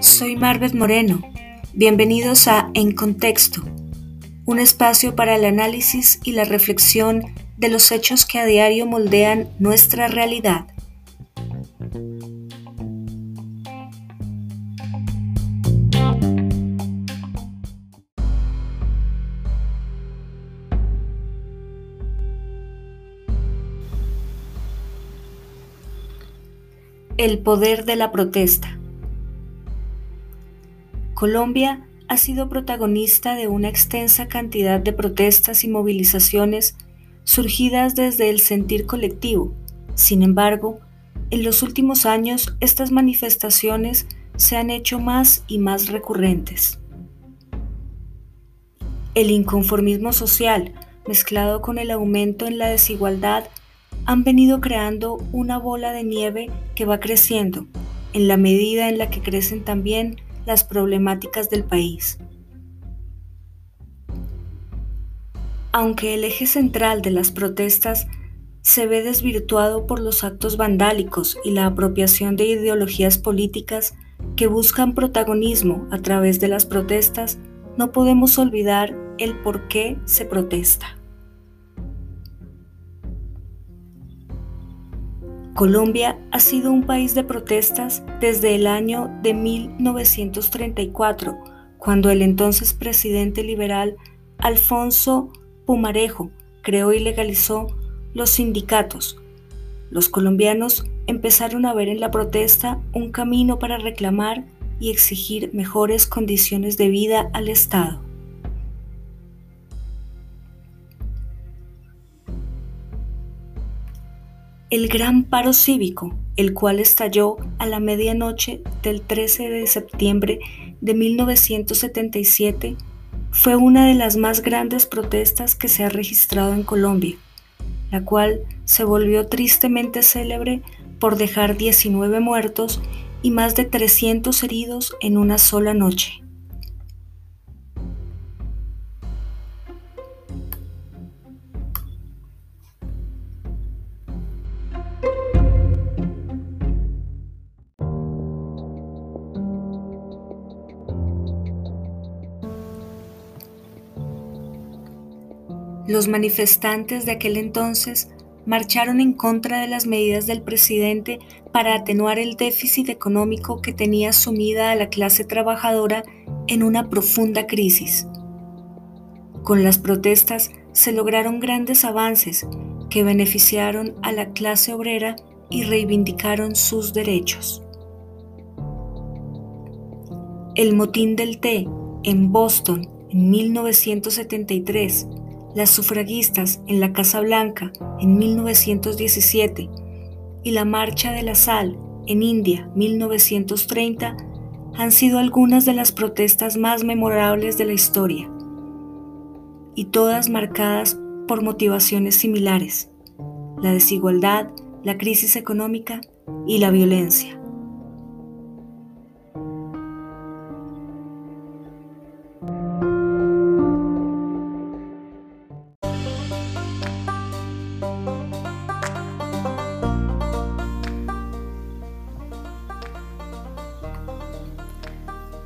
Soy Marvet Moreno. Bienvenidos a En Contexto, un espacio para el análisis y la reflexión de los hechos que a diario moldean nuestra realidad. El poder de la protesta. Colombia ha sido protagonista de una extensa cantidad de protestas y movilizaciones surgidas desde el sentir colectivo. Sin embargo, en los últimos años estas manifestaciones se han hecho más y más recurrentes. El inconformismo social, mezclado con el aumento en la desigualdad, han venido creando una bola de nieve que va creciendo en la medida en la que crecen también las problemáticas del país. Aunque el eje central de las protestas se ve desvirtuado por los actos vandálicos y la apropiación de ideologías políticas que buscan protagonismo a través de las protestas, no podemos olvidar el por qué se protesta. Colombia ha sido un país de protestas desde el año de 1934, cuando el entonces presidente liberal Alfonso Pumarejo creó y legalizó los sindicatos. Los colombianos empezaron a ver en la protesta un camino para reclamar y exigir mejores condiciones de vida al Estado. El gran paro cívico, el cual estalló a la medianoche del 13 de septiembre de 1977, fue una de las más grandes protestas que se ha registrado en Colombia, la cual se volvió tristemente célebre por dejar 19 muertos y más de 300 heridos en una sola noche. Los manifestantes de aquel entonces marcharon en contra de las medidas del presidente para atenuar el déficit económico que tenía sumida a la clase trabajadora en una profunda crisis. Con las protestas se lograron grandes avances que beneficiaron a la clase obrera y reivindicaron sus derechos. El motín del té en Boston en 1973 las sufragistas en la Casa Blanca en 1917 y la Marcha de la Sal en India 1930 han sido algunas de las protestas más memorables de la historia, y todas marcadas por motivaciones similares, la desigualdad, la crisis económica y la violencia.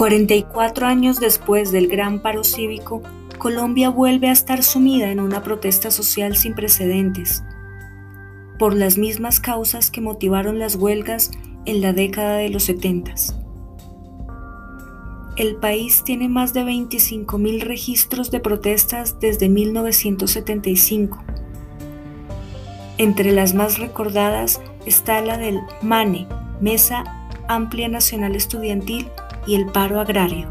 44 años después del gran paro cívico, Colombia vuelve a estar sumida en una protesta social sin precedentes, por las mismas causas que motivaron las huelgas en la década de los 70. El país tiene más de 25.000 registros de protestas desde 1975. Entre las más recordadas está la del MANE, Mesa Amplia Nacional Estudiantil, y el paro agrario.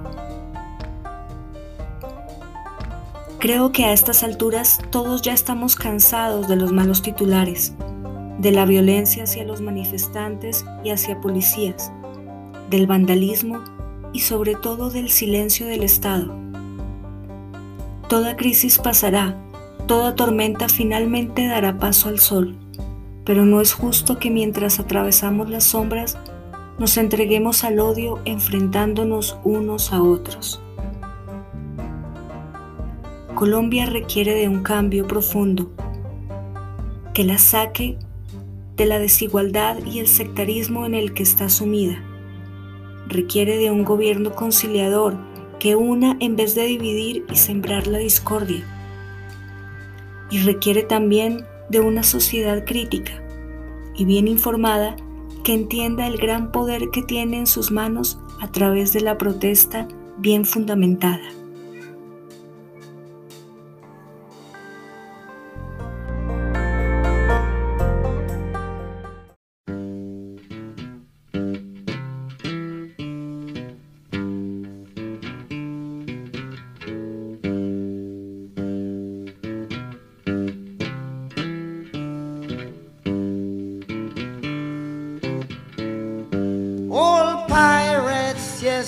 Creo que a estas alturas todos ya estamos cansados de los malos titulares, de la violencia hacia los manifestantes y hacia policías, del vandalismo y sobre todo del silencio del Estado. Toda crisis pasará, toda tormenta finalmente dará paso al sol, pero no es justo que mientras atravesamos las sombras nos entreguemos al odio enfrentándonos unos a otros. Colombia requiere de un cambio profundo, que la saque de la desigualdad y el sectarismo en el que está sumida. Requiere de un gobierno conciliador que una en vez de dividir y sembrar la discordia. Y requiere también de una sociedad crítica y bien informada que entienda el gran poder que tiene en sus manos a través de la protesta bien fundamentada.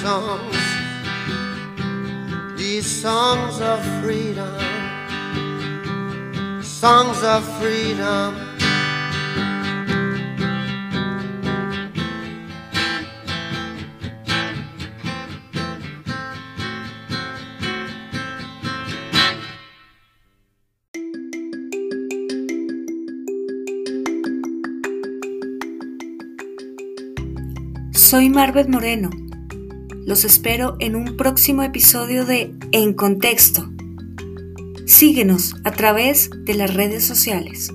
songs. These songs of freedom, songs of freedom. Soy Marvet Moreno los espero en un próximo episodio de En Contexto. Síguenos a través de las redes sociales.